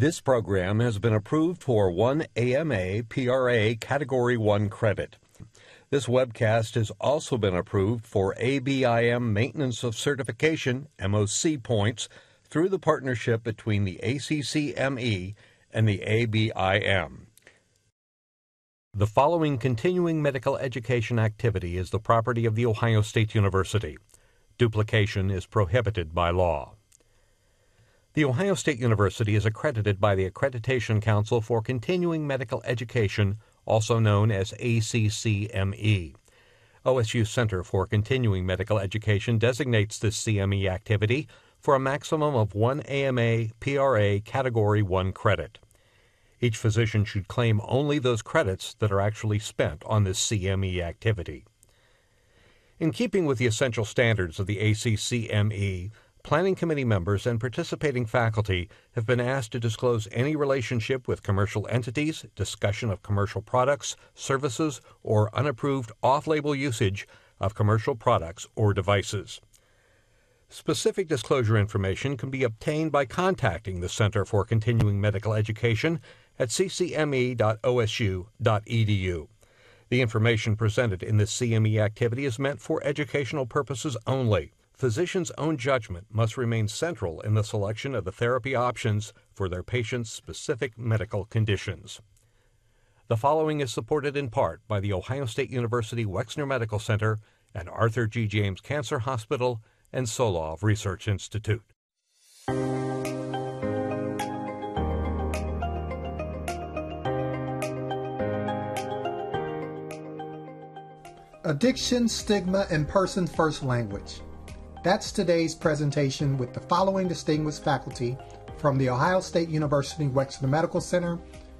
This program has been approved for one AMA PRA Category 1 credit. This webcast has also been approved for ABIM Maintenance of Certification MOC points through the partnership between the ACCME and the ABIM. The following continuing medical education activity is the property of The Ohio State University. Duplication is prohibited by law. The Ohio State University is accredited by the Accreditation Council for Continuing Medical Education also known as ACCME. OSU Center for Continuing Medical Education designates this CME activity for a maximum of one AMA PRA Category 1 credit. Each physician should claim only those credits that are actually spent on this CME activity. In keeping with the essential standards of the ACCME, Planning committee members and participating faculty have been asked to disclose any relationship with commercial entities, discussion of commercial products, services, or unapproved off label usage of commercial products or devices. Specific disclosure information can be obtained by contacting the Center for Continuing Medical Education at ccme.osu.edu. The information presented in this CME activity is meant for educational purposes only physicians' own judgment must remain central in the selection of the therapy options for their patients' specific medical conditions. The following is supported in part by the Ohio State University Wexner Medical Center and Arthur G. James Cancer Hospital and Solove Research Institute. Addiction, stigma, and person first language. That's today's presentation with the following distinguished faculty from The Ohio State University Wexner Medical Center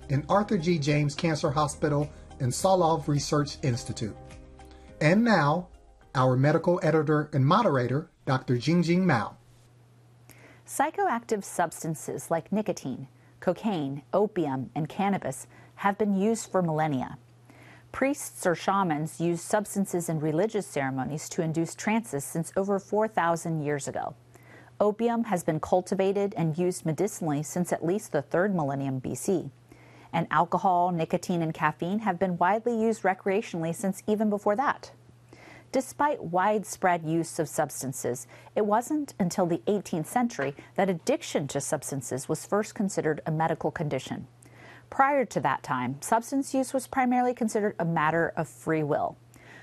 and Arthur G. James Cancer Hospital and Solove Research Institute. And now, our medical editor and moderator, Dr. Jingjing Mao. Psychoactive substances like nicotine, cocaine, opium, and cannabis have been used for millennia. Priests or shamans used substances in religious ceremonies to induce trances since over 4,000 years ago. Opium has been cultivated and used medicinally since at least the third millennium BC. And alcohol, nicotine, and caffeine have been widely used recreationally since even before that. Despite widespread use of substances, it wasn't until the 18th century that addiction to substances was first considered a medical condition. Prior to that time, substance use was primarily considered a matter of free will.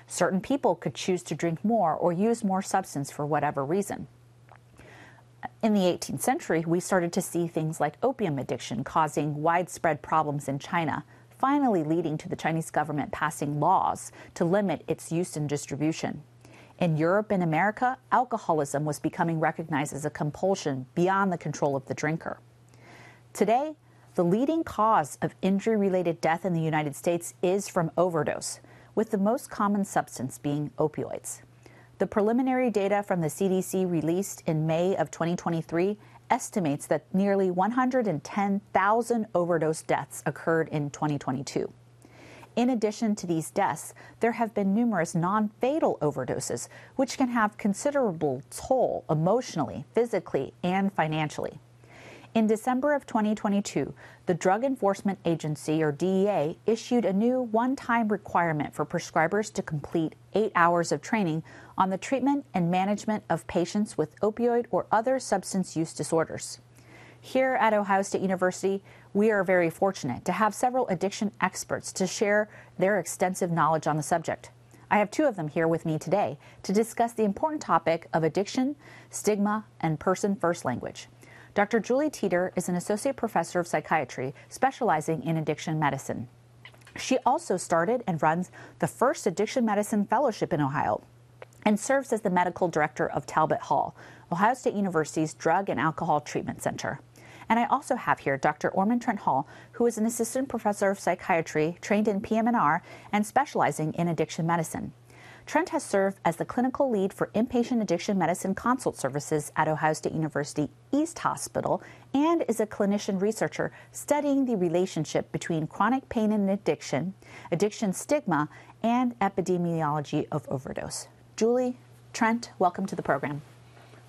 Certain people could choose to drink more or use more substance for whatever reason. In the 18th century, we started to see things like opium addiction causing widespread problems in China, finally leading to the Chinese government passing laws to limit its use and distribution. In Europe and America, alcoholism was becoming recognized as a compulsion beyond the control of the drinker. Today, the leading cause of injury related death in the United States is from overdose, with the most common substance being opioids. The preliminary data from the CDC released in May of 2023 estimates that nearly 110,000 overdose deaths occurred in 2022. In addition to these deaths, there have been numerous non fatal overdoses, which can have considerable toll emotionally, physically, and financially. In December of 2022, the Drug Enforcement Agency, or DEA, issued a new one time requirement for prescribers to complete eight hours of training on the treatment and management of patients with opioid or other substance use disorders. Here at Ohio State University, we are very fortunate to have several addiction experts to share their extensive knowledge on the subject. I have two of them here with me today to discuss the important topic of addiction, stigma, and person first language. Dr. Julie Teeter is an associate professor of psychiatry specializing in addiction medicine. She also started and runs the first addiction medicine fellowship in Ohio and serves as the medical director of Talbot Hall, Ohio State University's Drug and Alcohol Treatment Center. And I also have here Dr. Ormond Trent Hall, who is an assistant professor of psychiatry trained in PM&R and specializing in addiction medicine. Trent has served as the clinical lead for inpatient addiction medicine consult services at Ohio State University East Hospital and is a clinician researcher studying the relationship between chronic pain and addiction, addiction stigma, and epidemiology of overdose. Julie, Trent, welcome to the program.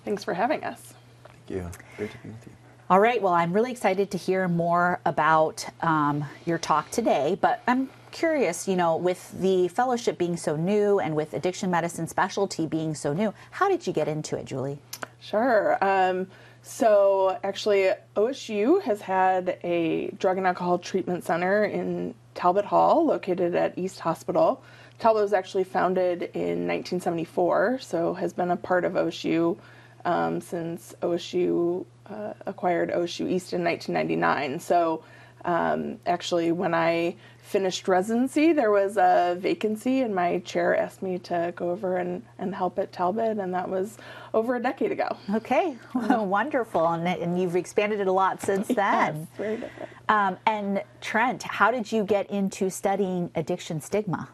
Thanks for having us. Thank you. Great to be with you. All right, well, I'm really excited to hear more about um, your talk today, but I'm curious, you know, with the fellowship being so new and with addiction medicine specialty being so new, how did you get into it, Julie? Sure. Um, so, actually, OSU has had a drug and alcohol treatment center in Talbot Hall, located at East Hospital. Talbot was actually founded in 1974, so has been a part of OSU um, since OSU uh, acquired OSU East in 1999. So, um, actually, when I finished residency, there was a vacancy, and my chair asked me to go over and, and help at Talbot, and that was over a decade ago. Okay, wonderful. And, and, you've expanded it a lot since then. Yes, very different. Um, and Trent, how did you get into studying addiction stigma?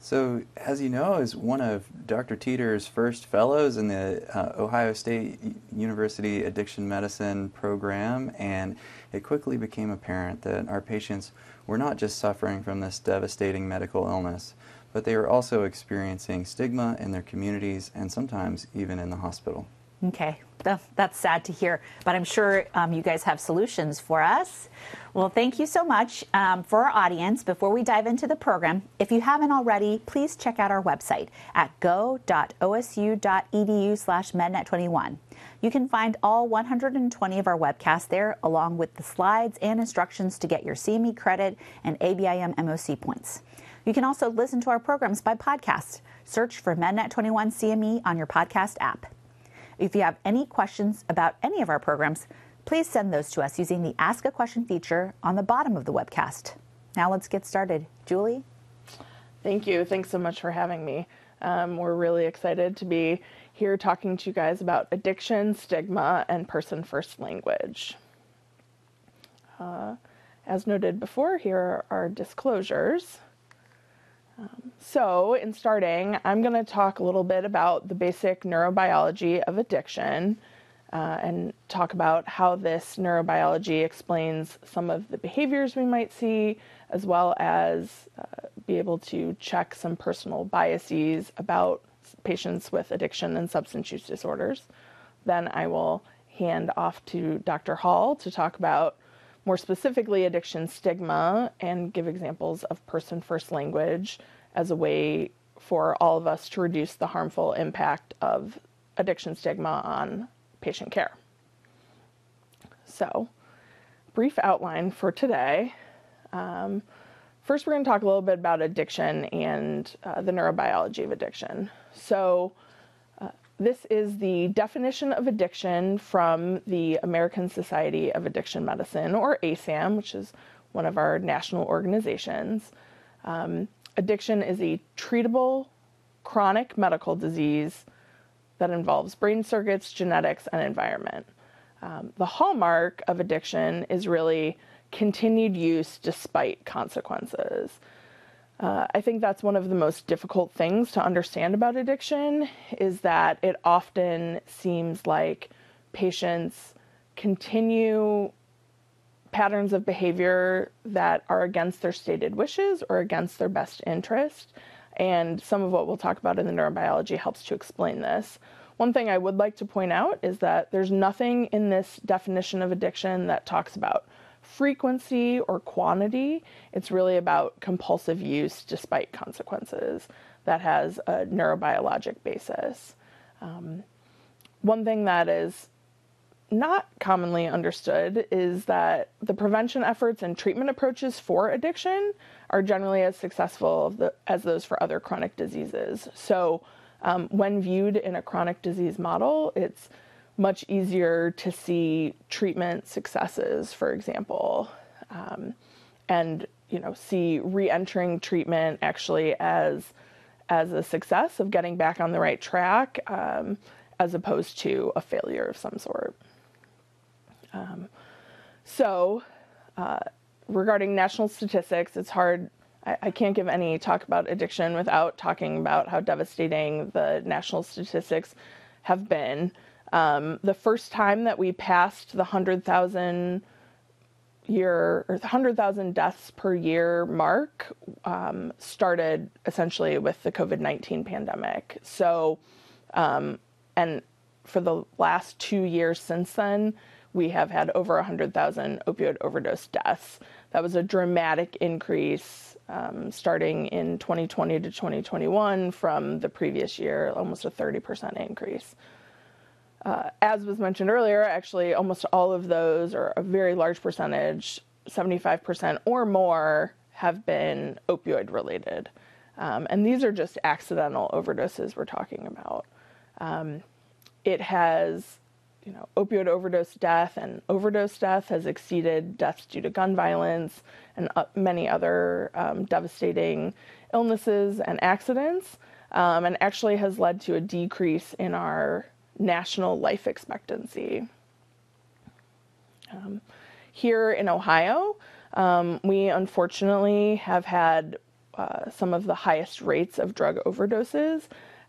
So, as you know, as one of Dr. Teeter's first fellows in the uh, Ohio State University Addiction Medicine program, and it quickly became apparent that our patients were not just suffering from this devastating medical illness, but they were also experiencing stigma in their communities and sometimes even in the hospital. Okay, that's sad to hear, but I'm sure um, you guys have solutions for us. Well, thank you so much um, for our audience. Before we dive into the program, if you haven't already, please check out our website at go.osu.edu slash mednet21. You can find all 120 of our webcasts there, along with the slides and instructions to get your CME credit and ABIM MOC points. You can also listen to our programs by podcast. Search for MedNet21 CME on your podcast app. If you have any questions about any of our programs, please send those to us using the Ask a Question feature on the bottom of the webcast. Now let's get started. Julie? Thank you. Thanks so much for having me. Um, we're really excited to be here talking to you guys about addiction, stigma, and person first language. Uh, as noted before, here are our disclosures. Um, so, in starting, I'm going to talk a little bit about the basic neurobiology of addiction uh, and talk about how this neurobiology explains some of the behaviors we might see, as well as uh, be able to check some personal biases about patients with addiction and substance use disorders. Then I will hand off to Dr. Hall to talk about more specifically addiction stigma and give examples of person first language as a way for all of us to reduce the harmful impact of addiction stigma on patient care. So, brief outline for today. Um, first, we're going to talk a little bit about addiction and uh, the neurobiology of addiction. So, this is the definition of addiction from the American Society of Addiction Medicine, or ASAM, which is one of our national organizations. Um, addiction is a treatable chronic medical disease that involves brain circuits, genetics, and environment. Um, the hallmark of addiction is really continued use despite consequences. Uh, I think that's one of the most difficult things to understand about addiction is that it often seems like patients continue patterns of behavior that are against their stated wishes or against their best interest. And some of what we'll talk about in the neurobiology helps to explain this. One thing I would like to point out is that there's nothing in this definition of addiction that talks about frequency or quantity. It's really about compulsive use despite consequences that has a neurobiologic basis. Um, one thing that is not commonly understood is that the prevention efforts and treatment approaches for addiction are generally as successful as those for other chronic diseases. So, um, when viewed in a chronic disease model, it's much easier to see treatment successes, for example, um, and you know see re-entering treatment actually as as a success of getting back on the right track, um, as opposed to a failure of some sort. Um, so, uh, regarding national statistics, it's hard. I, I, can't give any talk about addiction without talking about how devastating the national statistics have been. Um, the first time that we passed the 100,000 year or 100,000 deaths per year mark um, started essentially with the COVID 19 pandemic. So, um, and for the last two years since then, we have had over 100,000 opioid overdose deaths. That was a dramatic increase um, starting in 2020 to 2021 from the previous year, almost a 30% increase. Uh, as was mentioned earlier, actually, almost all of those, or a very large percentage, 75% or more, have been opioid related. Um, and these are just accidental overdoses we're talking about. Um, it has, you know, opioid overdose death and overdose death has exceeded deaths due to gun violence and uh, many other um, devastating illnesses and accidents, um, and actually has led to a decrease in our national life expectancy. Um, here in Ohio, um, we unfortunately have had uh, some of the highest rates of drug overdoses.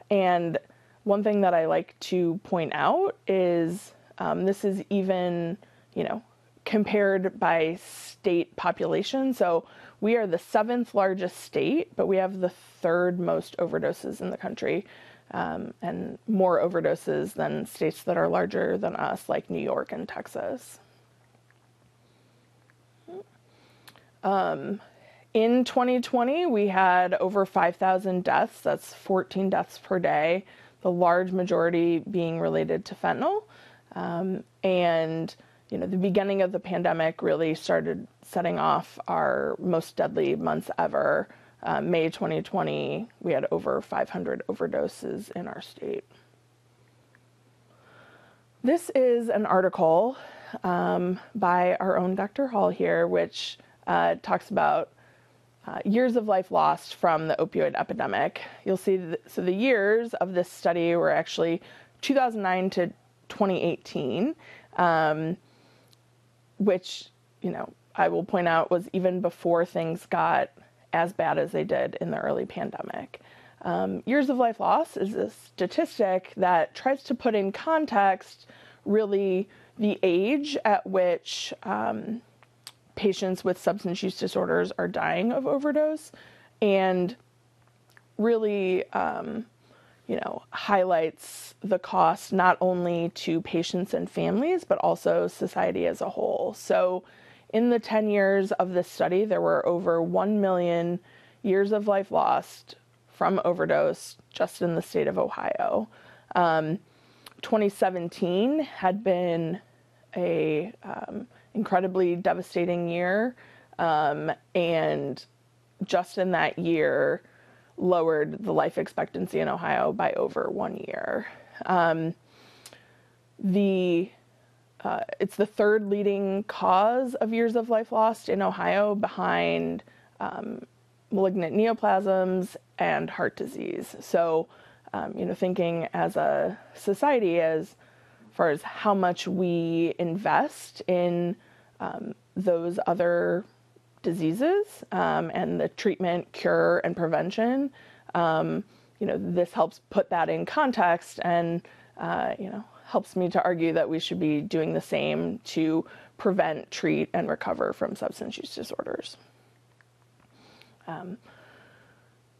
And one thing that I like to point out is um, this is even, you know, compared by state population. So we are the seventh largest state, but we have the third most overdoses in the country um, and more overdoses than states that are larger than us, like New York and Texas. Um, in 2020, we had over 5,000 deaths. That's 14 deaths per day, the large majority being related to fentanyl. Um, and you know, the beginning of the pandemic really started setting off our most deadly months ever uh, May 2020, we had over 500 overdoses in our state. This is an article um, by our own Dr. Hall here, which uh, talks about uh, years of life lost from the opioid epidemic. You'll see, th- so the years of this study were actually 2009 to 2018, um, which, you know, I will point out was even before things got as bad as they did in the early pandemic. Um, years of life loss is a statistic that tries to put in context really the age at which um, patients with substance use disorders are dying of overdose and really um, you know highlights the cost not only to patients and families but also society as a whole so in the 10 years of this study, there were over 1 million years of life lost from overdose just in the state of Ohio. Um, 2017 had been a um, incredibly devastating year, um, and just in that year, lowered the life expectancy in Ohio by over one year. Um, the uh, it's the third leading cause of years of life lost in Ohio behind um, malignant neoplasms and heart disease. So, um, you know, thinking as a society as far as how much we invest in um, those other diseases um, and the treatment, cure, and prevention, um, you know, this helps put that in context and, uh, you know, helps me to argue that we should be doing the same to prevent, treat, and recover from substance use disorders. Um,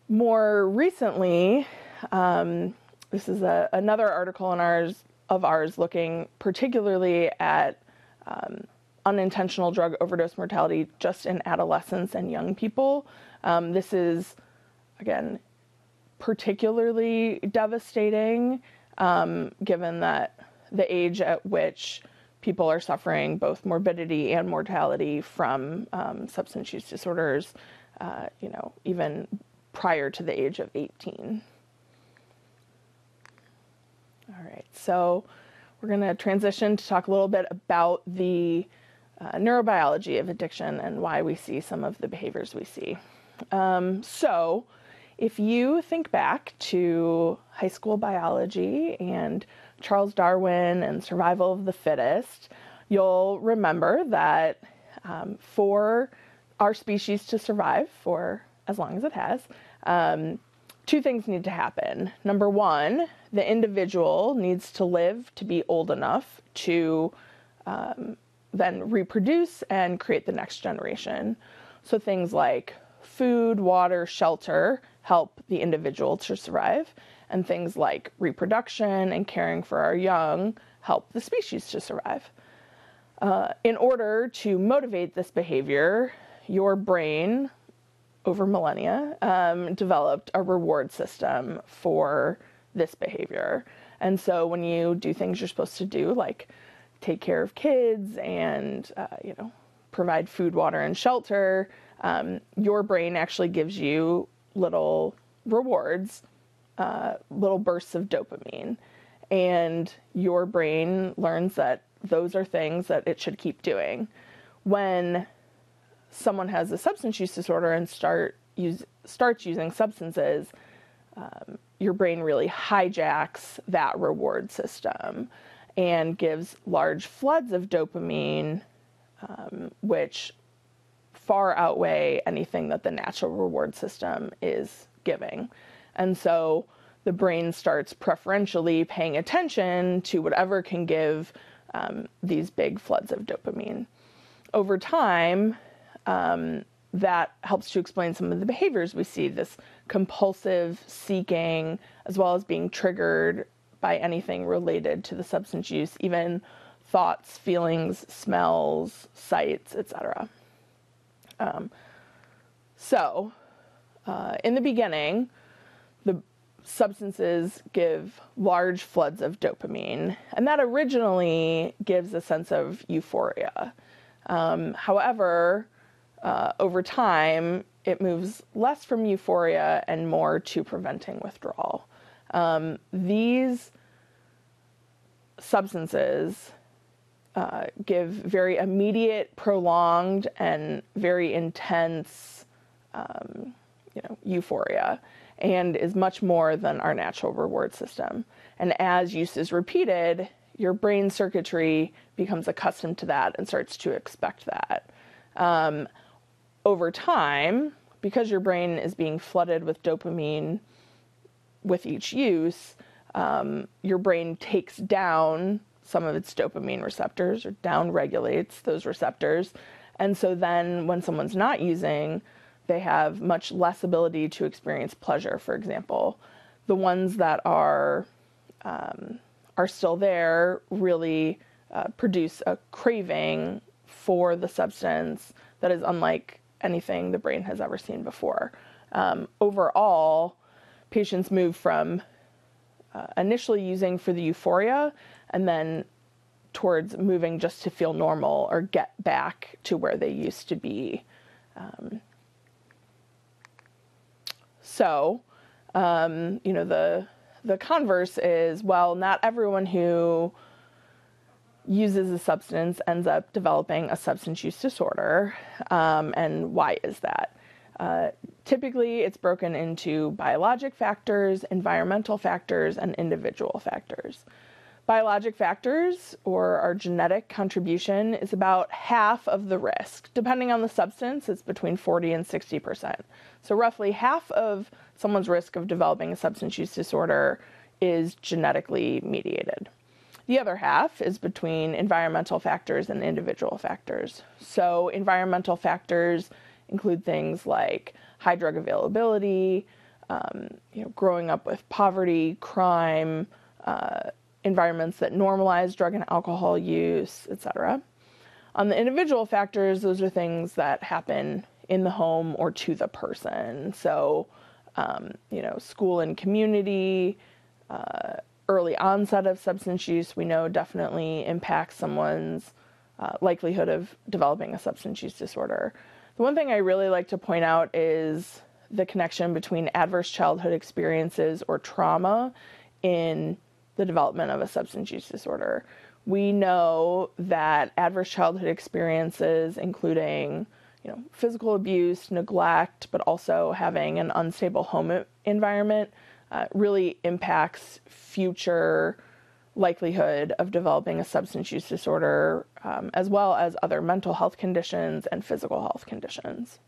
more recently, um, this is a, another article in ours of ours looking particularly at um, unintentional drug overdose mortality just in adolescents and young people. Um, this is again particularly devastating um, given that the age at which people are suffering both morbidity and mortality from um, substance use disorders, uh, you know, even prior to the age of 18. All right, so we're going to transition to talk a little bit about the uh, neurobiology of addiction and why we see some of the behaviors we see. Um, so, if you think back to high school biology and Charles Darwin and survival of the fittest, you'll remember that um, for our species to survive for as long as it has, um, two things need to happen. Number one, the individual needs to live to be old enough to um, then reproduce and create the next generation. So things like food, water, shelter help the individual to survive, and things like reproduction and caring for our young help the species to survive. Uh, in order to motivate this behavior, your brain, over millennia, um, developed a reward system for this behavior. And so when you do things you're supposed to do, like take care of kids and, uh, you know, provide food, water, and shelter, um, your brain actually gives you little rewards, uh, little bursts of dopamine. And your brain learns that those are things that it should keep doing. When someone has a substance use disorder and start use, starts using substances, um, your brain really hijacks that reward system and gives large floods of dopamine, um, which far outweigh anything that the natural reward system is giving. And so the brain starts preferentially paying attention to whatever can give um, these big floods of dopamine. Over time, um, that helps to explain some of the behaviors we see this compulsive seeking, as well as being triggered by anything related to the substance use, even thoughts, feelings, smells, sights, etc. Um, so, uh, in the beginning, substances give large floods of dopamine, and that originally gives a sense of euphoria. Um, however, uh, over time, it moves less from euphoria and more to preventing withdrawal. Um, these substances uh, give very immediate, prolonged, and very intense, um, you know, euphoria, and is much more than our natural reward system. And as use is repeated, your brain circuitry becomes accustomed to that and starts to expect that. Um, over time, because your brain is being flooded with dopamine with each use, um, your brain takes down some of its dopamine receptors or down regulates those receptors. And so then when someone's not using, they have much less ability to experience pleasure, for example. The ones that are um, are still there really uh, produce a craving for the substance that is unlike anything the brain has ever seen before. Um, overall, patients move from uh, initially using for the euphoria and then towards moving just to feel normal or get back to where they used to be. Um, so, um, you know, the the converse is well, not everyone who uses a substance ends up developing a substance use disorder. Um, and why is that? Uh, typically, it's broken into biologic factors, environmental factors, and individual factors. Biologic factors, or our genetic contribution, is about half of the risk. Depending on the substance, it's between 40 and 60%. So, roughly half of someone's risk of developing a substance use disorder is genetically mediated. The other half is between environmental factors and individual factors. So, environmental factors include things like high drug availability, um, you know, growing up with poverty, crime, uh, environments that normalize drug and alcohol use, etc. On the individual factors, those are things that happen in the home or to the person. So, um, you know, school and community, uh, early onset of substance use, we know definitely impacts someone's uh, likelihood of developing a substance use disorder. The one thing I really like to point out is the connection between adverse childhood experiences or trauma in the development of a substance use disorder. We know that adverse childhood experiences, including you know, physical abuse, neglect, but also having an unstable home environment, uh, really impacts future likelihood of developing a substance use disorder, um, as well as other mental health conditions and physical health conditions.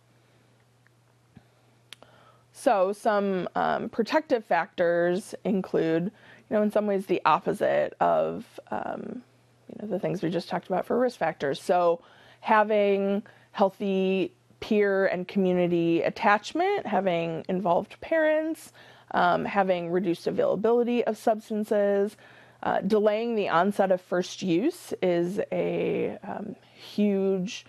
So, some um, protective factors include, you know, in some ways the opposite of, um, you know, the things we just talked about for risk factors. So, having healthy peer and community attachment, having involved parents, um, having reduced availability of substances, Uh, delaying the onset of first use is a um, huge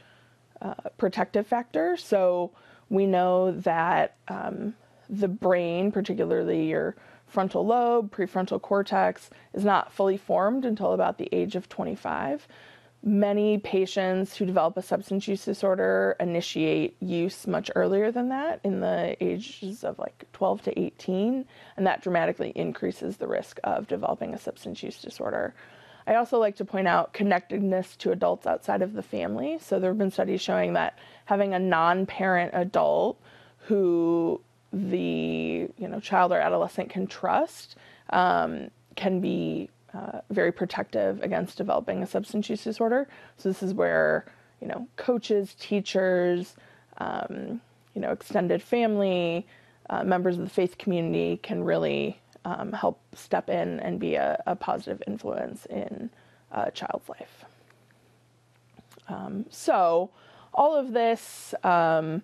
uh, protective factor. So we know that um, the brain, particularly your frontal lobe, prefrontal cortex, is not fully formed until about the age of 25 many patients who develop a substance use disorder initiate use much earlier than that in the ages of like 12 to 18 and that dramatically increases the risk of developing a substance use disorder. I also like to point out connectedness to adults outside of the family. So there have been studies showing that having a non-parent adult who the you know child or adolescent can trust um, can be uh, very protective against developing a substance use disorder. So this is where you know coaches, teachers, um, you know extended family, uh, members of the faith community can really um, help step in and be a, a positive influence in a child's life. Um, so all of this um,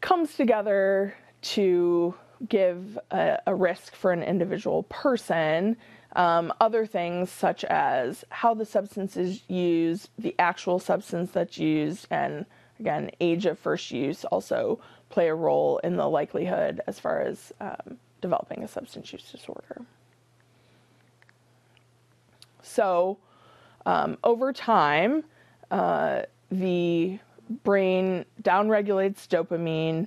comes together to give a, a risk for an individual person um, other things such as how the substance is used, the actual substance that's used, and again, age of first use also play a role in the likelihood as far as um, developing a substance use disorder. So, um, over time, uh, the brain downregulates dopamine.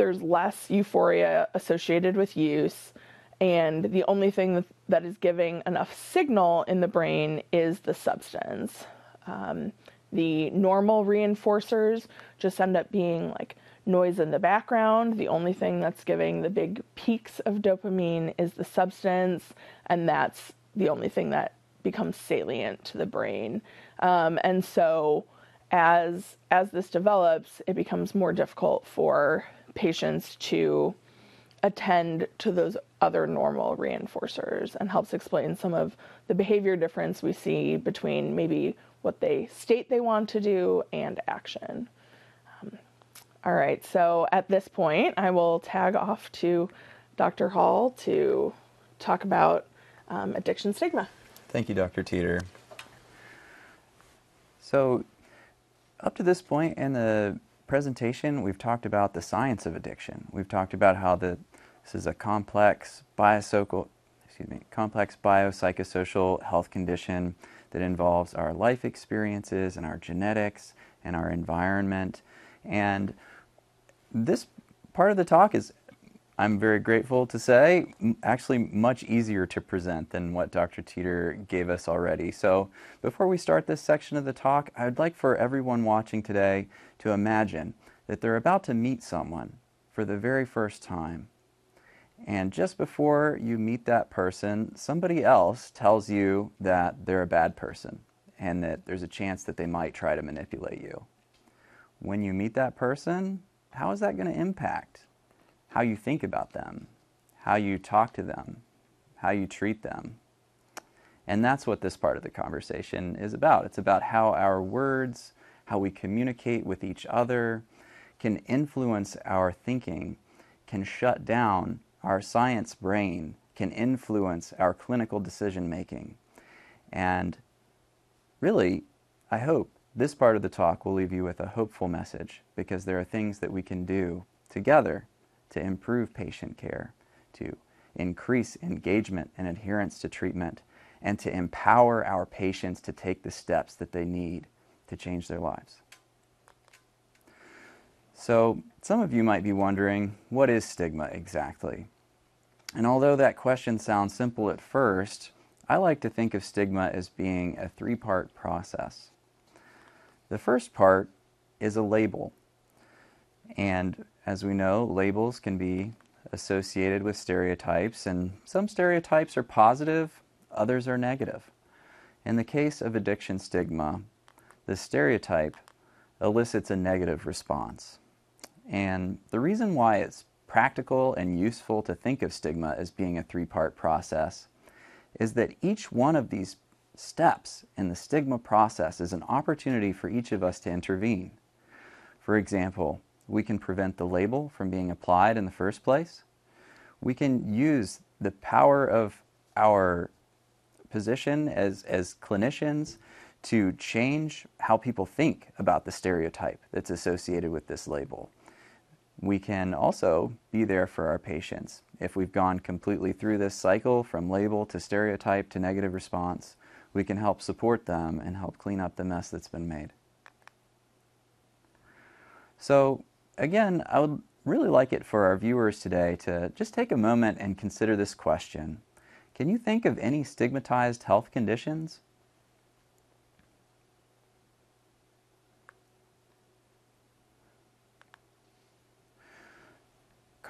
There's less euphoria associated with use and the only thing that is giving enough signal in the brain is the substance. Um, the normal reinforcers just end up being like noise in the background. The only thing that's giving the big peaks of dopamine is the substance, and that's the only thing that becomes salient to the brain. Um, and so, as as this develops, it becomes more difficult for patients to attend to those other normal reinforcers and helps explain some of the behavior difference we see between maybe what they state they want to do and action. Um, all right, so at this point, I will tag off to Dr. Hall to talk about um, addiction stigma. Thank you, Dr. Teeter. So, up to this point in the presentation, we've talked about the science of addiction. We've talked about how the this is a complex biopsychosocial, excuse me, complex biopsychosocial health condition that involves our life experiences and our genetics and our environment. And this part of the talk is, I'm very grateful to say, actually much easier to present than what Dr. Teeter gave us already. So before we start this section of the talk, I would like for everyone watching today to imagine that they're about to meet someone for the very first time and just before you meet that person, somebody else tells you that they're a bad person and that there's a chance that they might try to manipulate you. When you meet that person, how is that going to impact how you think about them, how you talk to them, how you treat them? And that's what this part of the conversation is about. It's about how our words, how we communicate with each other, can influence our thinking, can shut down our science brain can influence our clinical decision making. And really, I hope this part of the talk will leave you with a hopeful message because there are things that we can do together to improve patient care, to increase engagement and adherence to treatment, and to empower our patients to take the steps that they need to change their lives. So, some of you might be wondering what is stigma exactly? And although that question sounds simple at first, I like to think of stigma as being a three part process. The first part is a label. And as we know, labels can be associated with stereotypes, and some stereotypes are positive, others are negative. In the case of addiction stigma, the stereotype elicits a negative response. And the reason why it's practical and useful to think of stigma as being a three part process is that each one of these steps in the stigma process is an opportunity for each of us to intervene. For example, we can prevent the label from being applied in the first place. We can use the power of our position as, as clinicians to change how people think about the stereotype that's associated with this label. We can also be there for our patients. If we've gone completely through this cycle from label to stereotype to negative response, we can help support them and help clean up the mess that's been made. So, again, I would really like it for our viewers today to just take a moment and consider this question Can you think of any stigmatized health conditions?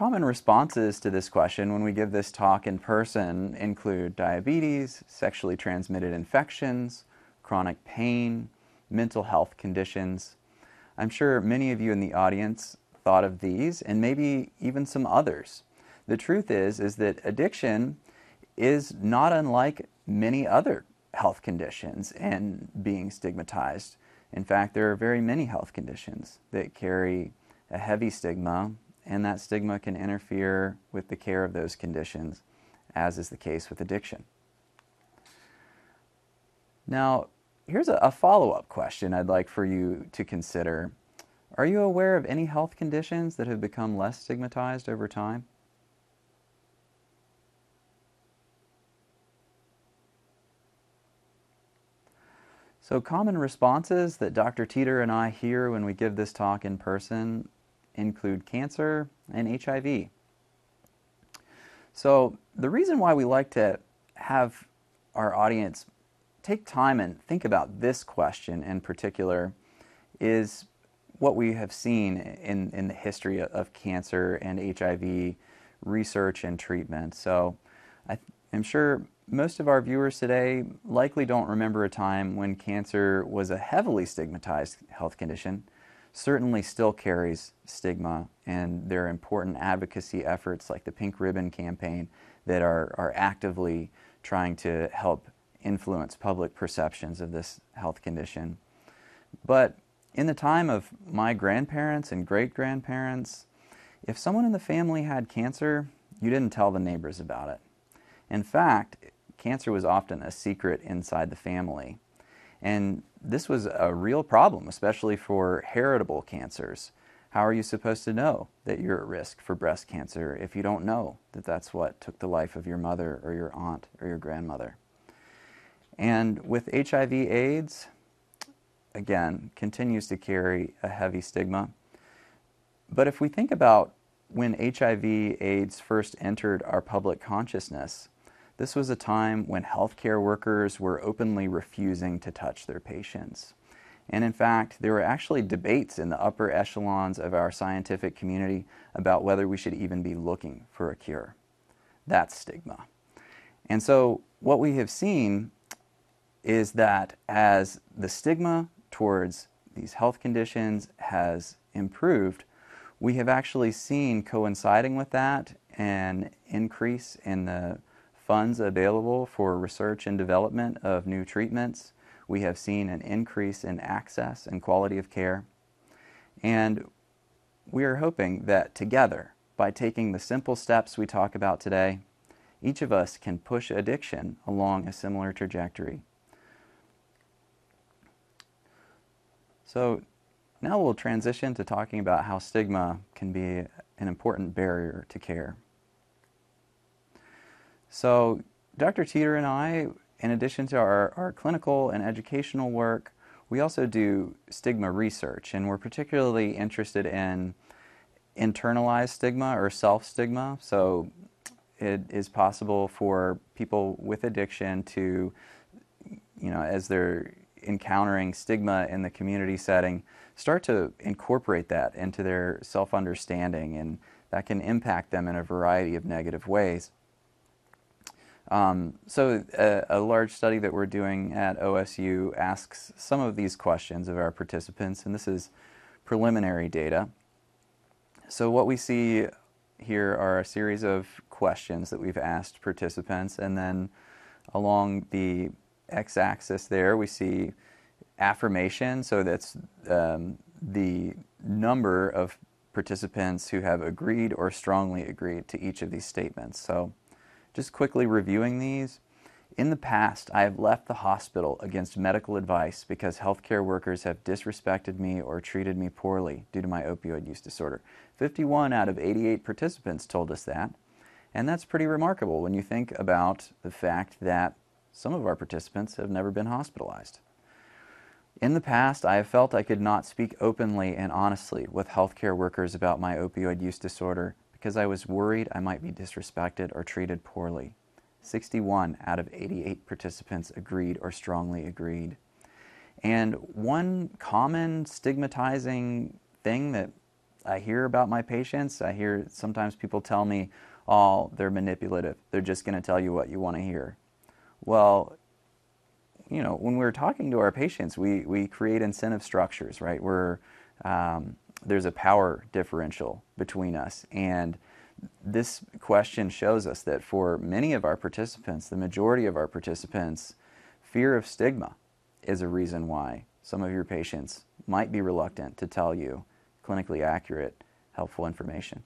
Common responses to this question when we give this talk in person include diabetes, sexually transmitted infections, chronic pain, mental health conditions. I'm sure many of you in the audience thought of these and maybe even some others. The truth is is that addiction is not unlike many other health conditions and being stigmatized. In fact, there are very many health conditions that carry a heavy stigma and that stigma can interfere with the care of those conditions, as is the case with addiction. Now, here's a, a follow up question I'd like for you to consider. Are you aware of any health conditions that have become less stigmatized over time? So, common responses that Dr. Teeter and I hear when we give this talk in person include cancer and HIV. So, the reason why we like to have our audience take time and think about this question in particular is what we have seen in, in the history of cancer and HIV research and treatment. So, I am sure most of our viewers today likely don't remember a time when cancer was a heavily stigmatized health condition certainly still carries stigma, and there are important advocacy efforts like the Pink Ribbon campaign that are, are actively trying to help influence public perceptions of this health condition. But in the time of my grandparents and great grandparents, if someone in the family had cancer, you didn't tell the neighbors about it. In fact, cancer was often a secret inside the family. And this was a real problem, especially for heritable cancers. How are you supposed to know that you're at risk for breast cancer if you don't know that that's what took the life of your mother or your aunt or your grandmother? And with HIV AIDS, again, continues to carry a heavy stigma. But if we think about when HIV AIDS first entered our public consciousness, this was a time when healthcare workers were openly refusing to touch their patients. And in fact, there were actually debates in the upper echelons of our scientific community about whether we should even be looking for a cure. That's stigma. And so, what we have seen is that as the stigma towards these health conditions has improved, we have actually seen coinciding with that an increase in the funds available for research and development of new treatments. We have seen an increase in access and quality of care. And we are hoping that together, by taking the simple steps we talk about today, each of us can push addiction along a similar trajectory. So now we'll transition to talking about how stigma can be an important barrier to care. So, Dr. Teeter and I, in addition to our, our clinical and educational work, we also do stigma research, and we're particularly interested in internalized stigma or self stigma. So, it is possible for people with addiction to, you know, as they're encountering stigma in the community setting, start to incorporate that into their self understanding, and that can impact them in a variety of negative ways. Um, so, a, a, large study that we're doing at OSU asks some of these questions of our participants, and this is preliminary data. So, what we see here are a series of questions that we've asked participants, and then along the x axis there, we see affirmation. So, that's um, the number of participants who have agreed or strongly agreed to each of these statements. So, just quickly reviewing these, In the past, I have left the hospital against medical advice because healthcare workers have disrespected me or treated me poorly due to my opioid use disorder. 51 out of 88 participants told us that. And that's pretty remarkable when you think about the fact that some of our participants have never been hospitalized. In the past, I have felt I could not speak openly and honestly with healthcare workers about my opioid use disorder because I was worried I might be disrespected or treated poorly. 61 out of 88 participants agreed or strongly agreed. And one common stigmatizing thing that I hear about my patients, I hear sometimes people tell me, oh, they're manipulative. They're just going to tell you what you want to hear. Well, you know, when we're talking to our patients, we, we create incentive structures, right? Where um, there's a power differential between us. And this question shows us that for many of our participants, the majority of our participants, fear of stigma is a reason why some of your patients might be reluctant to tell you clinically accurate, helpful information.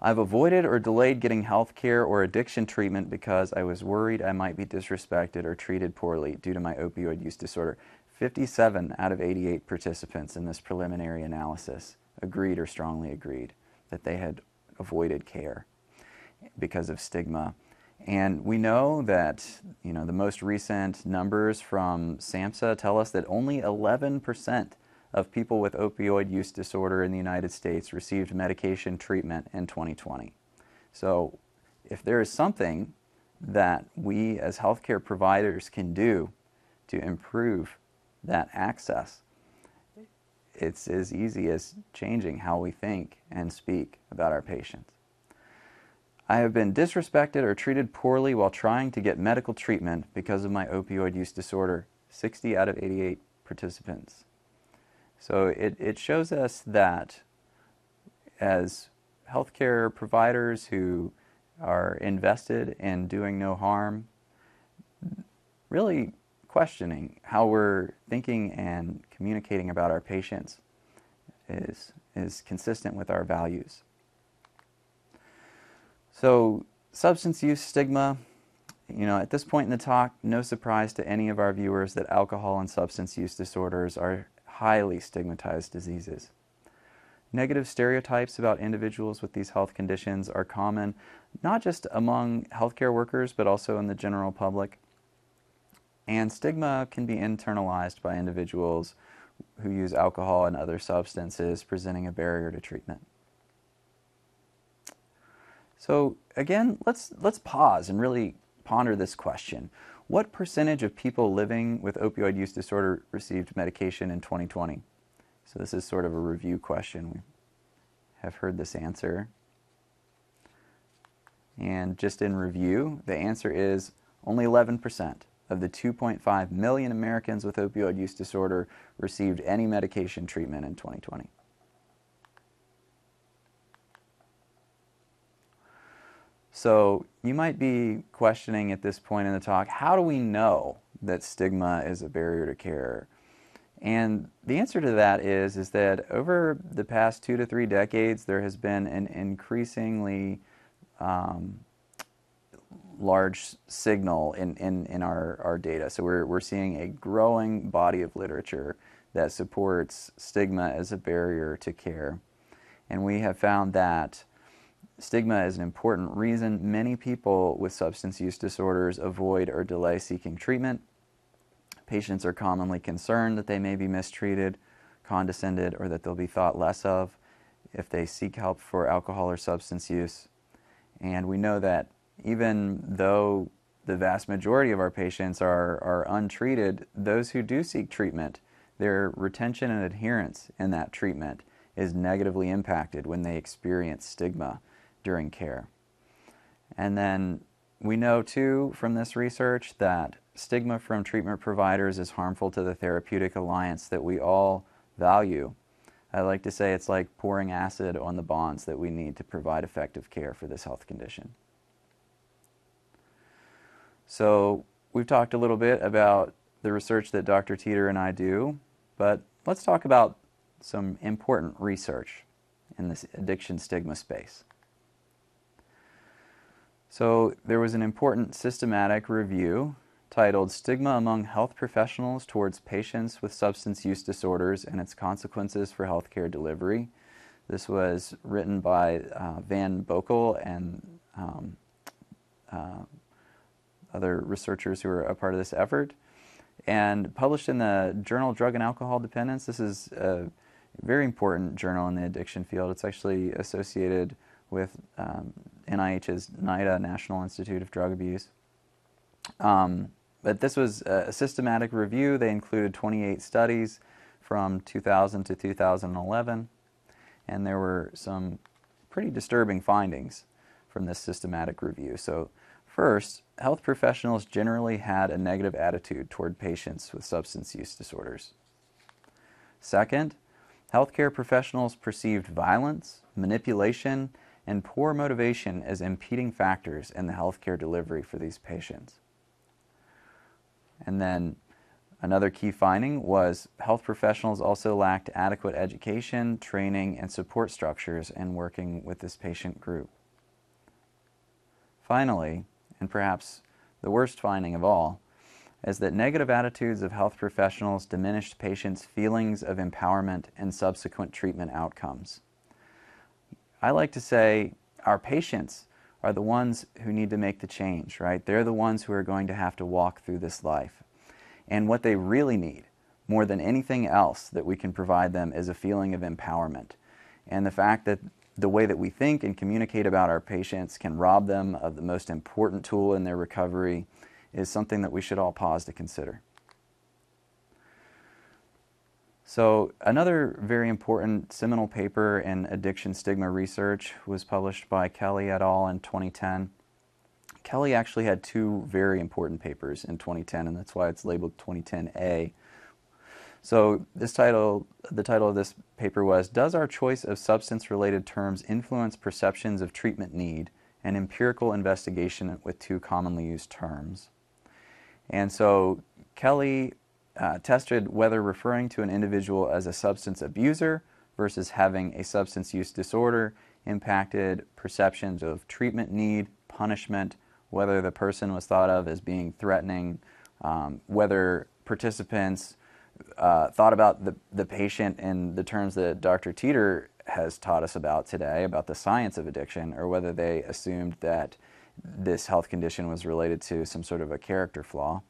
I've avoided or delayed getting health care or addiction treatment because I was worried I might be disrespected or treated poorly due to my opioid use disorder. 57 out of 88 participants in this preliminary analysis agreed or strongly agreed that they had avoided care because of stigma. And we know that you know the most recent numbers from SAMHSA tell us that only 11% of people with opioid use disorder in the United States received medication treatment in 2020. So if there is something that we as healthcare providers can do to improve that access, it's as easy as changing how we think and speak about our patients. I have been disrespected or treated poorly while trying to get medical treatment because of my opioid use disorder. 60 out of 88 participants. So it, it shows us that as healthcare providers who are invested in doing no harm, really questioning how we're thinking and communicating about our patients is, is consistent with our values. So, substance use stigma, you know, at this point in the talk, no surprise to any of our viewers that alcohol and substance use disorders are highly stigmatized diseases. Negative stereotypes about individuals with these health conditions are common, not just among healthcare workers, but also in the general public. And stigma can be internalized by individuals who use alcohol and other substances, presenting a barrier to treatment. So again, let's, let's pause and really ponder this question. What percentage of people living with opioid use disorder received medication in 2020? So this is sort of a review question. We have heard this answer. And just in review, the answer is only 11% of the 2.5 million Americans with opioid use disorder received any medication treatment in 2020. So you might be questioning at this point in the talk, how do we know that stigma is a barrier to care? And the answer to that is, is that over the past two to three decades, there has been an increasingly um, large signal in, in, in our, our data. So we're, we're seeing a growing body of literature that supports stigma as a barrier to care. And we have found that stigma is an important reason many people with substance use disorders avoid or delay seeking treatment. Patients are commonly concerned that they may be mistreated, condescended, or that they'll be thought less of if they seek help for alcohol or substance use. And we know that even though the vast majority of our patients are, are untreated, those who do seek treatment, their retention and adherence in that treatment is negatively impacted when they experience stigma during care. And then we know too from this research that stigma from treatment providers is harmful to the therapeutic alliance that we all value. I like to say it's like pouring acid on the bonds that we need to provide effective care for this health condition. So we've talked a little bit about the research that Dr. Teater and I do, but let's talk about some important research in this addiction stigma space. So there was an important systematic review titled Stigma Among Health Professionals Towards Patients with Substance Use Disorders and Its Consequences for Healthcare Delivery. This was written by uh, Van Boekel and um, uh, other researchers who are a part of this effort, and published in the journal Drug and Alcohol Dependence. This is a very important journal in the addiction field. It's actually associated with um, NIH's NIDA, National Institute of Drug Abuse. Um, but this was a systematic review. They included 28 studies from 2000 to 2011, and there were some pretty disturbing findings from this systematic review. So, first, health professionals generally had a negative attitude toward patients with substance use disorders. Second, healthcare professionals perceived violence, manipulation, and poor motivation as impeding factors in the healthcare delivery for these patients. And then another key finding was health professionals also lacked adequate education, training, and support structures in working with this patient group. Finally, and perhaps the worst finding of all, is that negative attitudes of health professionals diminished patients' feelings of empowerment and subsequent treatment outcomes. I like to say our patients are the ones who need to make the change, right? They're the ones who are going to have to walk through this life. And what they really need, more than anything else that we can provide them, is a feeling of empowerment. And the fact that the way that we think and communicate about our patients can rob them of the most important tool in their recovery is something that we should all pause to consider. So, another very important seminal paper in addiction stigma research was published by Kelly et al. in 2010. Kelly actually had two very important papers in 2010, and that's why it's labeled 2010A. So, this title, the title of this paper was Does Our Choice of Substance Related Terms Influence Perceptions of Treatment Need? An Empirical Investigation with Two Commonly Used Terms. And so, Kelly uh, tested whether referring to an individual as a substance abuser versus having a substance use disorder impacted perceptions of treatment need, punishment, whether the person was thought of as being threatening, um, whether participants uh, thought about the, the patient in the terms that Dr. Teater has taught us about today, about the science of addiction, or whether they assumed that this health condition was related to some sort of a character flaw.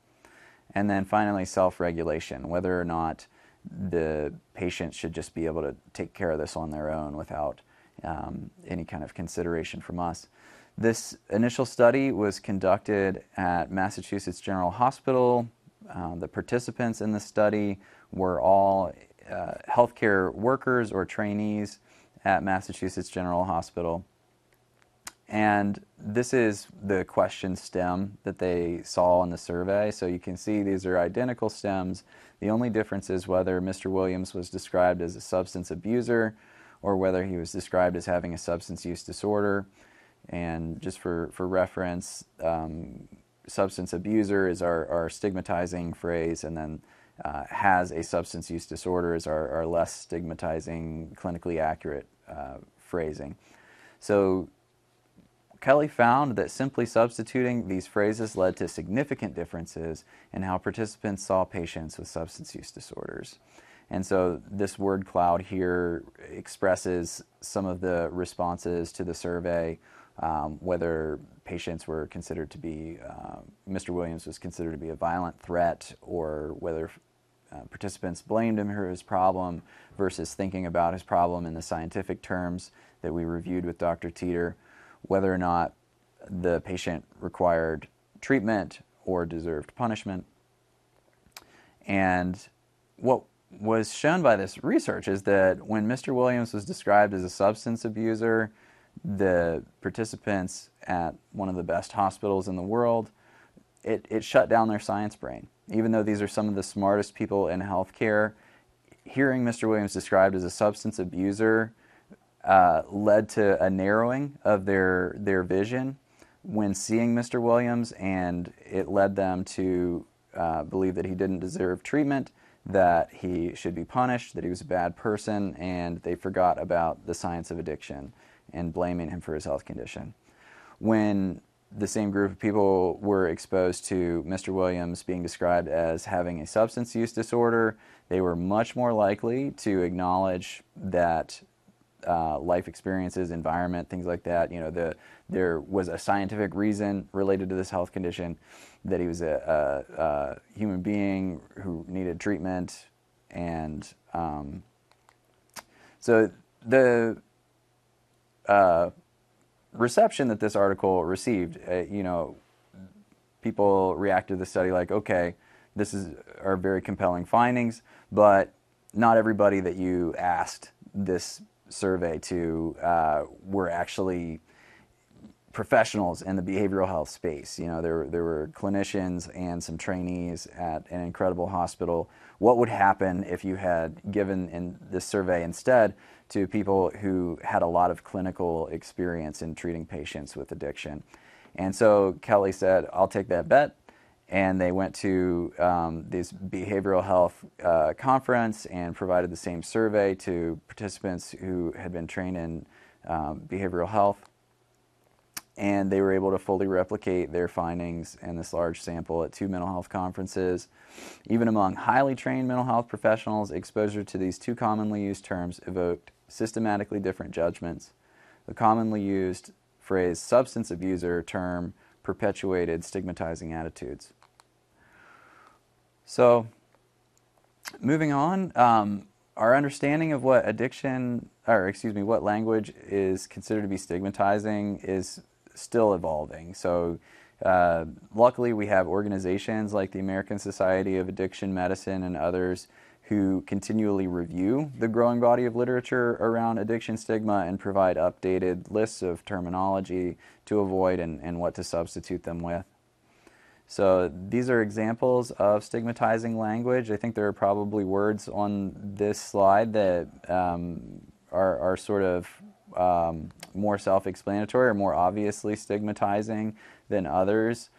And then finally, self regulation, whether or not the patient should just be able to take care of this on their own without um, any kind of consideration from us. This initial study was conducted at Massachusetts General Hospital. Uh, the participants in the study were all uh, healthcare workers or trainees at Massachusetts General Hospital. And this is the question stem that they saw in the survey. So you can see these are identical stems. The only difference is whether Mr. Williams was described as a substance abuser or whether he was described as having a substance use disorder. And just for, for reference, um, substance abuser is our, our stigmatizing phrase, and then uh, has a substance use disorder is our, our less stigmatizing, clinically accurate uh, phrasing. So Kelly found that simply substituting these phrases led to significant differences in how participants saw patients with substance use disorders. And so this word cloud here expresses some of the responses to the survey, um, whether patients were considered to be, uh, Mr. Williams was considered to be a violent threat, or whether uh, participants blamed him for his problem versus thinking about his problem in the scientific terms that we reviewed with Dr. Teater whether or not the patient required treatment or deserved punishment. And what was shown by this research is that when Mr. Williams was described as a substance abuser, the participants at one of the best hospitals in the world, it, it shut down their science brain. Even though these are some of the smartest people in healthcare, hearing Mr. Williams described as a substance abuser uh, led to a narrowing of their their vision when seeing Mr. Williams, and it led them to uh, believe that he didn't deserve treatment, that he should be punished, that he was a bad person, and they forgot about the science of addiction and blaming him for his health condition. When the same group of people were exposed to Mr. Williams being described as having a substance use disorder, they were much more likely to acknowledge that uh, life experiences, environment, things like that. You know, the, there was a scientific reason related to this health condition, that he was a, a, a human being who needed treatment, and um, so the uh, reception that this article received, uh, you know, people reacted to the study like, okay, this is are very compelling findings, but not everybody that you asked this survey to uh, were actually professionals in the behavioral health space. You know, there, there were clinicians and some trainees at an incredible hospital. What would happen if you had given in this survey instead to people who had a lot of clinical experience in treating patients with addiction? And so Kelly said, I'll take that bet and they went to um, this behavioral health uh, conference and provided the same survey to participants who had been trained in um, behavioral health. And they were able to fully replicate their findings in this large sample at two mental health conferences. Even among highly trained mental health professionals, exposure to these two commonly used terms evoked systematically different judgments. The commonly used phrase substance abuser term perpetuated stigmatizing attitudes. So, moving on, um, our understanding of what addiction, or excuse me, what language is considered to be stigmatizing is still evolving. So, uh, luckily, we have organizations like the American Society of Addiction Medicine and others who continually review the growing body of literature around addiction stigma and provide updated lists of terminology to avoid and, and what to substitute them with. So these are examples of stigmatizing language. I think there are probably words on this slide that um, are, are, sort of um, more self-explanatory or more obviously stigmatizing than others.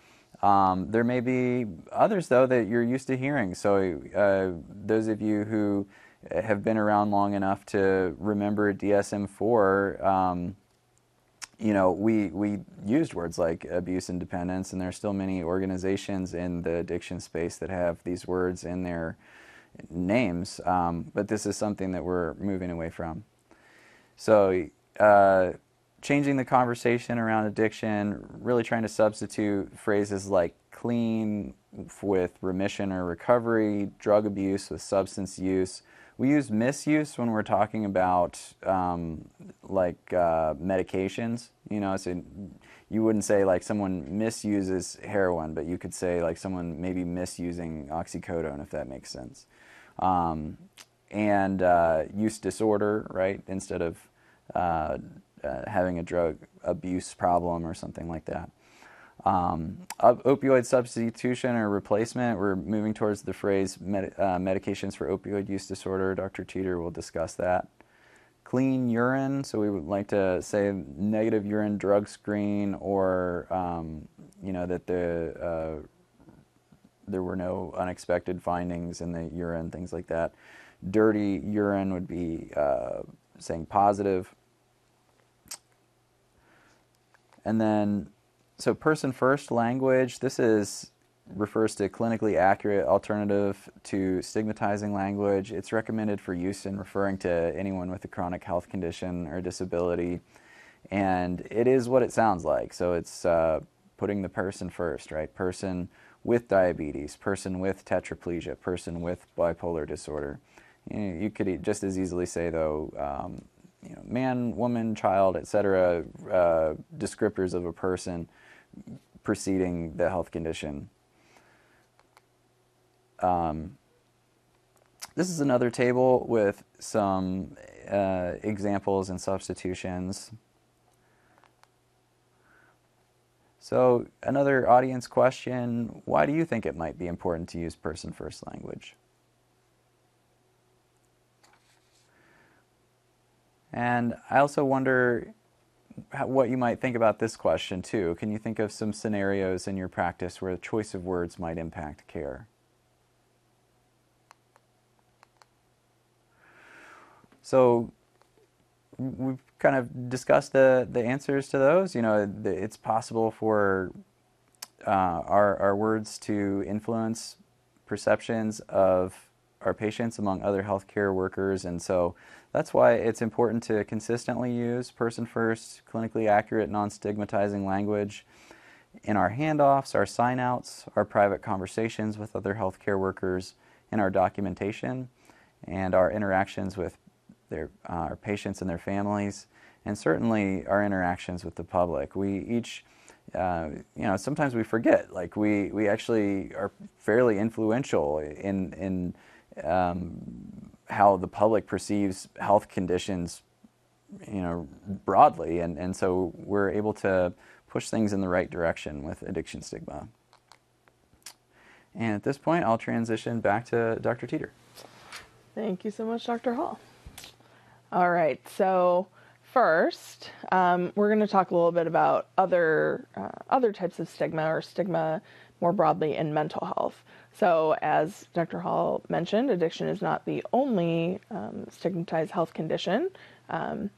Um, there may be others, though, that you're used to hearing. So uh, those of you who have been around long enough to remember DSM-4, um, you know, we, we used words like abuse and dependence, and there are still many organizations in the addiction space that have these words in their names, um, but this is something that we're moving away from. So, uh, changing the conversation around addiction, really trying to substitute phrases like clean with remission or recovery, drug abuse with substance use, we use misuse when we're talking about um, like uh, medications. You know, so you wouldn't say like someone misuses heroin, but you could say like someone maybe misusing oxycodone, if that makes sense. Um, and uh, use disorder, right? Instead of uh, uh having a drug abuse problem or something like that. Um, opioid substitution or replacement, we're moving towards the phrase med uh, medications for opioid use disorder. Dr. Teater will discuss that. Clean urine, so we would like to say negative urine drug screen or, um, you know, that the, uh, there were no unexpected findings in the urine, things like that. Dirty urine would be uh, saying positive. And then so person first language, this is refers to clinically accurate alternative to stigmatizing language. It's recommended for use in referring to anyone with a chronic health condition or disability. And it is what it sounds like. So it's uh, putting the person first, right? Person with diabetes, person with tetraplegia, person with bipolar disorder. You, know, you could just as easily say, though, um, you know, man, woman, child, etc., uh, descriptors of a person preceding the health condition. Um, this is another table with some uh, examples and substitutions. So another audience question, why do you think it might be important to use person first language? And I also wonder what you might think about this question too. Can you think of some scenarios in your practice where the choice of words might impact care? So we've kind of discussed the, the answers to those. You know, it's possible for uh, our, our words to influence perceptions of our patients among other healthcare workers. And so that's why it's important to consistently use person first, clinically accurate, non stigmatizing language in our handoffs, our sign outs, our private conversations with other healthcare workers, in our documentation, and our interactions with their, uh, our patients and their families, and certainly our interactions with the public. We each uh, you know, sometimes we forget. Like we, we actually are fairly influential in in um, how the public perceives health conditions, you know, broadly, and and so we're able to push things in the right direction with addiction stigma. And at this point, I'll transition back to Dr. Teater. Thank you so much, Dr. Hall. All right, so first, um, we're going to talk a little bit about other uh, other types of stigma or stigma more broadly in mental health. So, as Dr. Hall mentioned, addiction is not the only um, stigmatized health condition. Um,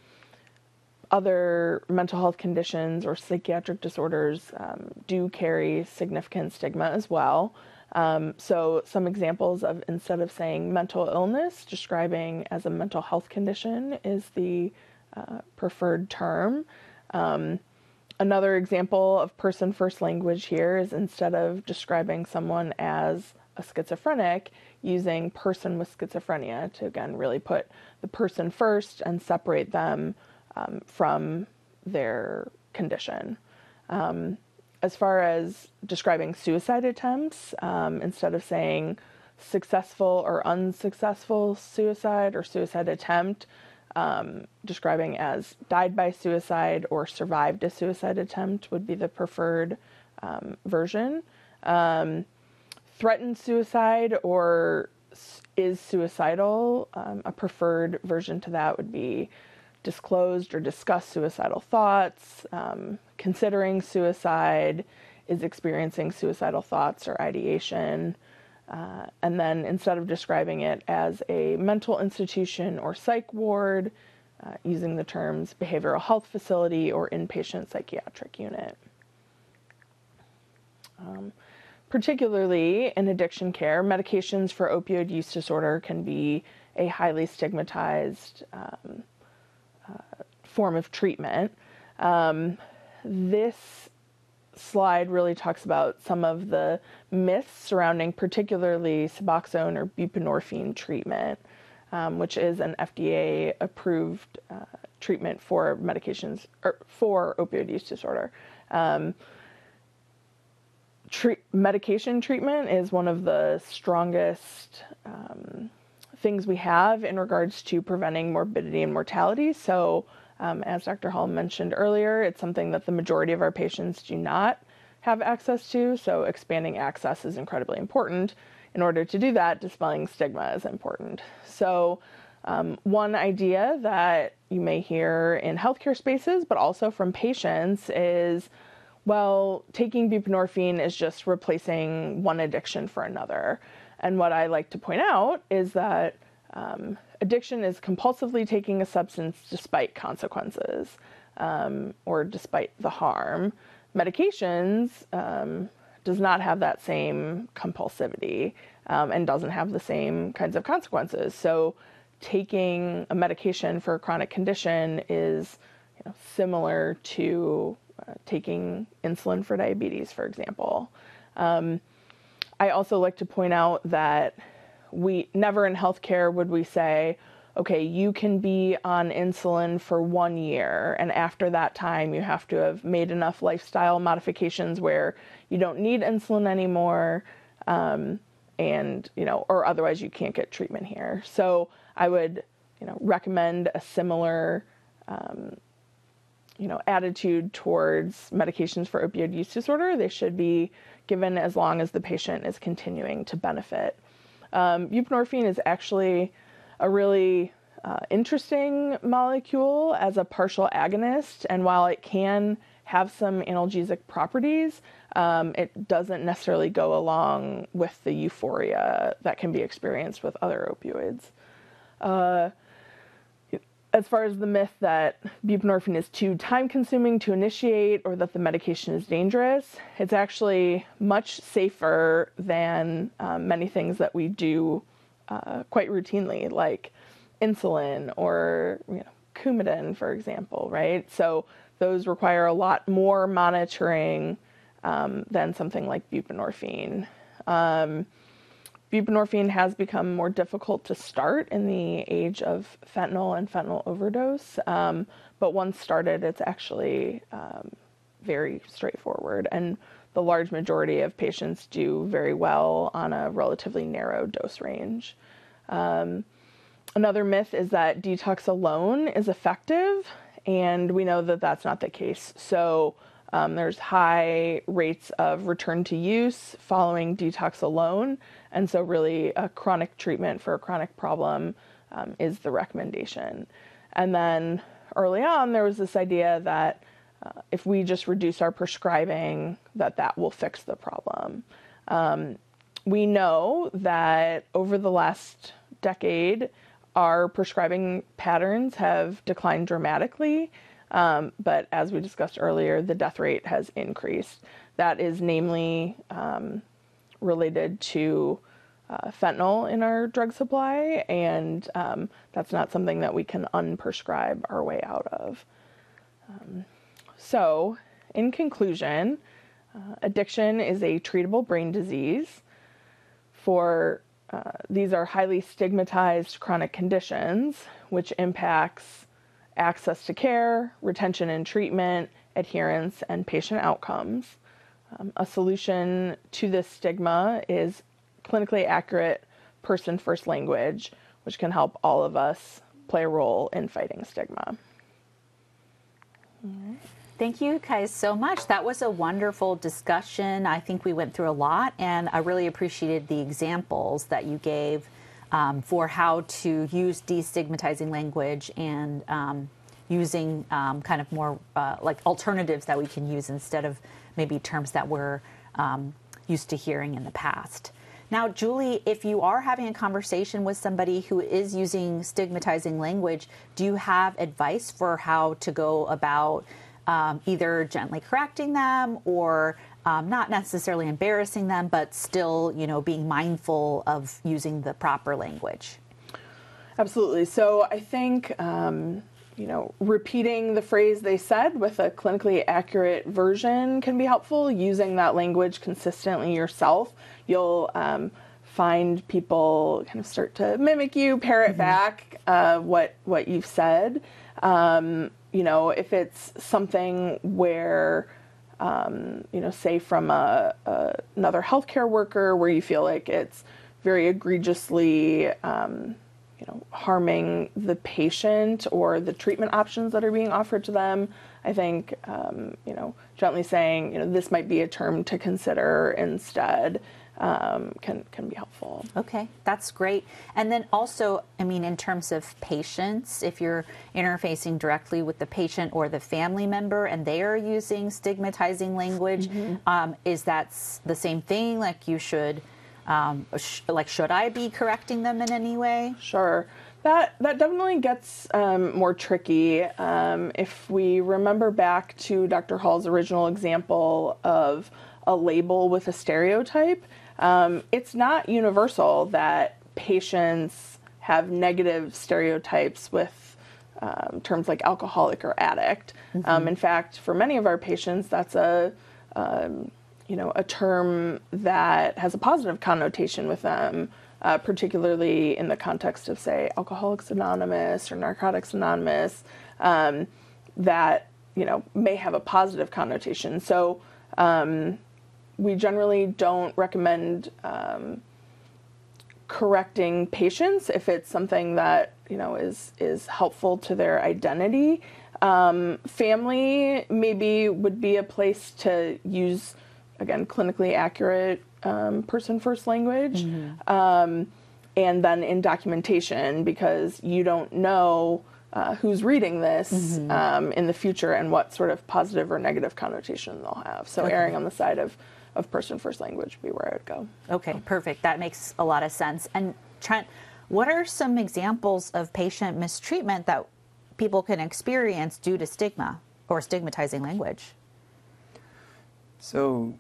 other mental health conditions or psychiatric disorders um, do carry significant stigma as well. Um, so, some examples of instead of saying mental illness, describing as a mental health condition is the uh, preferred term. Um, another example of person first language here is instead of describing someone as a schizophrenic, using person with schizophrenia to again really put the person first and separate them um, from their condition. Um, as far as describing suicide attempts, um, instead of saying successful or unsuccessful suicide or suicide attempt, um, describing as died by suicide or survived a suicide attempt would be the preferred um, version. Um, threatened suicide or is suicidal, um, a preferred version to that would be disclosed or discussed suicidal thoughts, um, considering suicide, is experiencing suicidal thoughts or ideation. Uh, and then instead of describing it as a mental institution or psych ward, uh, using the terms behavioral health facility or inpatient psychiatric unit. Um, particularly in addiction care, medications for opioid use disorder can be a highly stigmatized um, uh, form of treatment. Um, this slide really talks about some of the myths surrounding particularly Suboxone or buprenorphine treatment, um, which is an FDA approved uh, treatment for medications or for opioid use disorder. Um, medication treatment is one of the strongest um, things we have in regards to preventing morbidity and mortality. So, um, as Dr. Hall mentioned earlier, it's something that the majority of our patients do not have access to. So, expanding access is incredibly important. In order to do that, dispelling stigma is important. So, um, one idea that you may hear in healthcare spaces, but also from patients, is well, taking buprenorphine is just replacing one addiction for another. And what I like to point out is that um, addiction is compulsively taking a substance despite consequences um, or despite the harm. Medications um, does not have that same compulsivity um, and doesn't have the same kinds of consequences. So, taking a medication for a chronic condition is you know, similar to uh, taking insulin for diabetes, for example. Um, I also like to point out that we never in healthcare would we say, okay, you can be on insulin for one year, and after that time, you have to have made enough lifestyle modifications where you don't need insulin anymore, um, and you know, or otherwise you can't get treatment here. So I would, you know, recommend a similar. Um, you know, attitude towards medications for opioid use disorder. They should be given as long as the patient is continuing to benefit. Um, buprenorphine is actually a really uh, interesting molecule as a partial agonist, and while it can have some analgesic properties, um, it doesn't necessarily go along with the euphoria that can be experienced with other opioids. Uh, as far as the myth that buprenorphine is too time consuming to initiate or that the medication is dangerous, it's actually much safer than um, many things that we do uh, quite routinely, like insulin or you know, Coumadin, for example, right? So those require a lot more monitoring um, than something like buprenorphine. Um, buprenorphine has become more difficult to start in the age of fentanyl and fentanyl overdose. Um, but once started, it's actually um, very straightforward. And the large majority of patients do very well on a relatively narrow dose range. Um, another myth is that detox alone is effective, and we know that that's not the case. So um, there's high rates of return to use following detox alone. And so, really, a chronic treatment for a chronic problem um, is the recommendation. And then early on, there was this idea that uh, if we just reduce our prescribing, that that will fix the problem. Um, we know that over the last decade, our prescribing patterns have declined dramatically. Um, but as we discussed earlier, the death rate has increased. That is namely um, related to uh, fentanyl in our drug supply, and um, that's not something that we can unprescribe our way out of. Um, so, in conclusion, uh, addiction is a treatable brain disease. For uh, these are highly stigmatized chronic conditions, which impacts access to care, retention and treatment, adherence, and patient outcomes. Um, a solution to this stigma is clinically accurate person first language, which can help all of us play a role in fighting stigma. Thank you guys so much. That was a wonderful discussion. I think we went through a lot, and I really appreciated the examples that you gave um, for how to use destigmatizing language and um, using um, kind of more uh, like alternatives that we can use instead of maybe terms that we're um, used to hearing in the past. Now, Julie, if you are having a conversation with somebody who is using stigmatizing language, do you have advice for how to go about um, either gently correcting them or um, not necessarily embarrassing them, but still, you know, being mindful of using the proper language? Absolutely. So I think um, you know, repeating the phrase they said with a clinically accurate version can be helpful. Using that language consistently yourself, you'll um, find people kind of start to mimic you, parrot mm-hmm. back uh, what what you've said. Um, you know, if it's something where um, you know, say from a, a, another healthcare worker where you feel like it's very egregiously um, you know, harming the patient or the treatment options that are being offered to them. I think, um, you know, gently saying, you know, this might be a term to consider instead um, can can be helpful. Okay, that's great. And then also, I mean, in terms of patients, if you're interfacing directly with the patient or the family member, and they are using stigmatizing language, mm-hmm. um, is that the same thing? Like you should um, sh- like, should I be correcting them in any way? Sure. That that definitely gets um, more tricky. Um, if we remember back to Dr. Hall's original example of a label with a stereotype, um, it's not universal that patients have negative stereotypes with um, terms like alcoholic or addict. Um, mm-hmm. in fact, for many of our patients, that's a um, you know, a term that has a positive connotation with them, uh, particularly in the context of, say, Alcoholics Anonymous or Narcotics Anonymous, um, that you know may have a positive connotation. So um, we generally don't recommend um, correcting patients if it's something that you know is is helpful to their identity. Um, family maybe would be a place to use again clinically accurate um, person first language mm-hmm. um, and then in documentation because you don't know uh, who's reading this mm-hmm. um, in the future and what sort of positive or negative connotation they'll have so okay. erring on the side of, of person first language would be where i would go okay perfect that makes a lot of sense and trent what are some examples of patient mistreatment that people can experience due to stigma or stigmatizing language? So,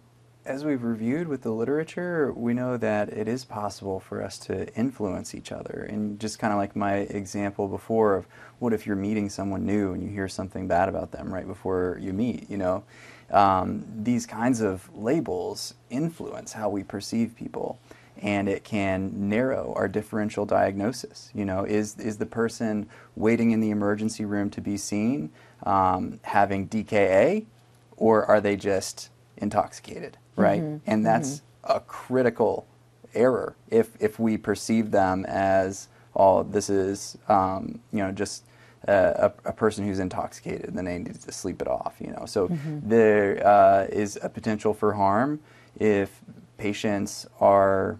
as we've reviewed with the literature, we know that it is possible for us to influence each other. And just kind of like my example before of what if you're meeting someone new and you hear something bad about them right before you meet, you know? Um, these kinds of labels influence how we perceive people and it can narrow our differential diagnosis. You know, is, is the person waiting in the emergency room to be seen um, having DKA or are they just intoxicated, right? Mm-hmm. And that's mm-hmm. a critical error if if we perceive them as oh this is um, you know just a, a, person who's intoxicated and then they need to sleep it off you know so mm-hmm. there uh, is a potential for harm if patients are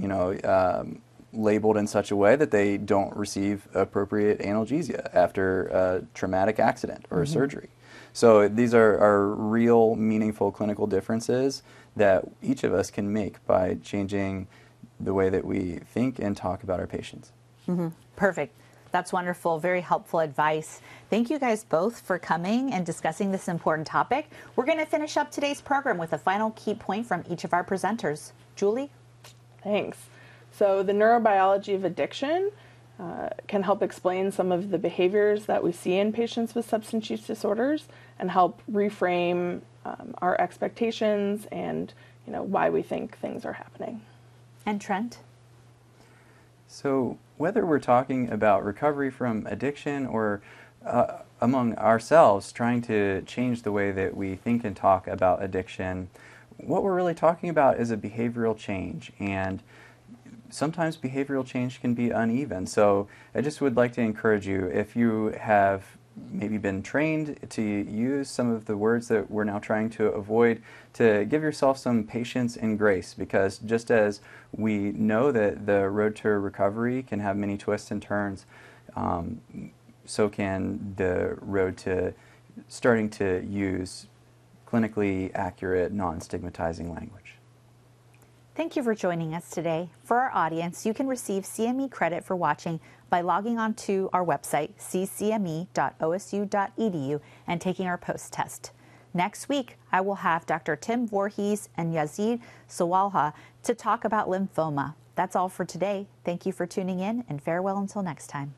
you know um, labeled in such a way that they don't receive appropriate analgesia after a traumatic accident or a mm-hmm. surgery so these are, are real, meaningful clinical differences that each of us can make by changing the way that we think and talk about our patients. Mm-hmm. Perfect. That's wonderful. Very helpful advice. Thank you guys both for coming and discussing this important topic. We're going to finish up today's program with a final key point from each of our presenters. Julie? Thanks. So, the neurobiology of addiction uh, can help explain some of the behaviors that we see in patients with substance use disorders and help reframe um, our expectations and you know why we think things are happening. And Trent? So whether we're talking about recovery from addiction or uh, among ourselves trying to change the way that we think and talk about addiction, what we're really talking about is a behavioral change and sometimes behavioral change can be uneven. So I just would like to encourage you if you have maybe been trained to use some of the words that we're now trying to avoid to give yourself some patience and grace because just as we know that the road to recovery can have many twists and turns um, so can the road to starting to use clinically accurate non-stigmatizing language Thank you for joining us today. For our audience, you can receive CME credit for watching by logging on to our website, ccme.osu.edu, and taking our post test. Next week, I will have Dr. Tim Voorhees and Yazeed Sawalha to talk about lymphoma. That's all for today. Thank you for tuning in, and farewell until next time.